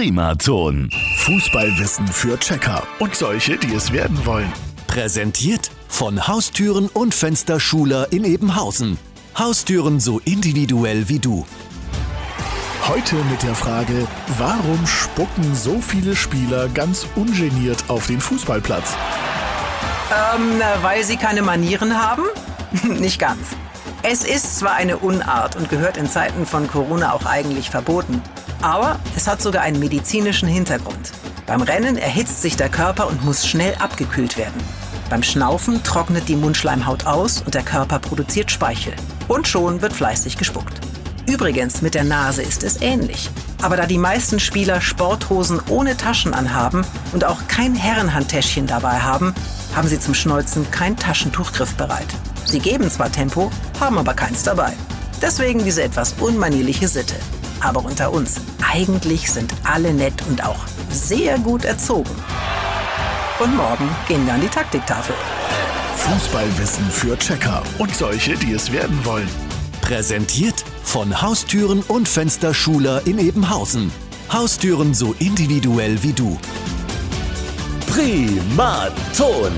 Primaton. Fußballwissen für Checker und solche, die es werden wollen. Präsentiert von Haustüren und Fensterschuler in Ebenhausen. Haustüren so individuell wie du. Heute mit der Frage, warum spucken so viele Spieler ganz ungeniert auf den Fußballplatz? Ähm, weil sie keine Manieren haben? Nicht ganz. Es ist zwar eine Unart und gehört in Zeiten von Corona auch eigentlich verboten, aber es hat sogar einen medizinischen Hintergrund. Beim Rennen erhitzt sich der Körper und muss schnell abgekühlt werden. Beim Schnaufen trocknet die Mundschleimhaut aus und der Körper produziert Speichel. Und schon wird fleißig gespuckt. Übrigens, mit der Nase ist es ähnlich. Aber da die meisten Spieler Sporthosen ohne Taschen anhaben und auch kein Herrenhandtäschchen dabei haben, haben sie zum Schneuzen kein Taschentuch griffbereit. Sie geben zwar Tempo, haben aber keins dabei. Deswegen diese etwas unmanierliche Sitte. Aber unter uns, eigentlich sind alle nett und auch sehr gut erzogen. Und morgen gehen wir an die Taktiktafel. Fußballwissen für Checker und solche, die es werden wollen. Präsentiert von Haustüren und Fensterschuler in Ebenhausen. Haustüren so individuell wie du. Primaton.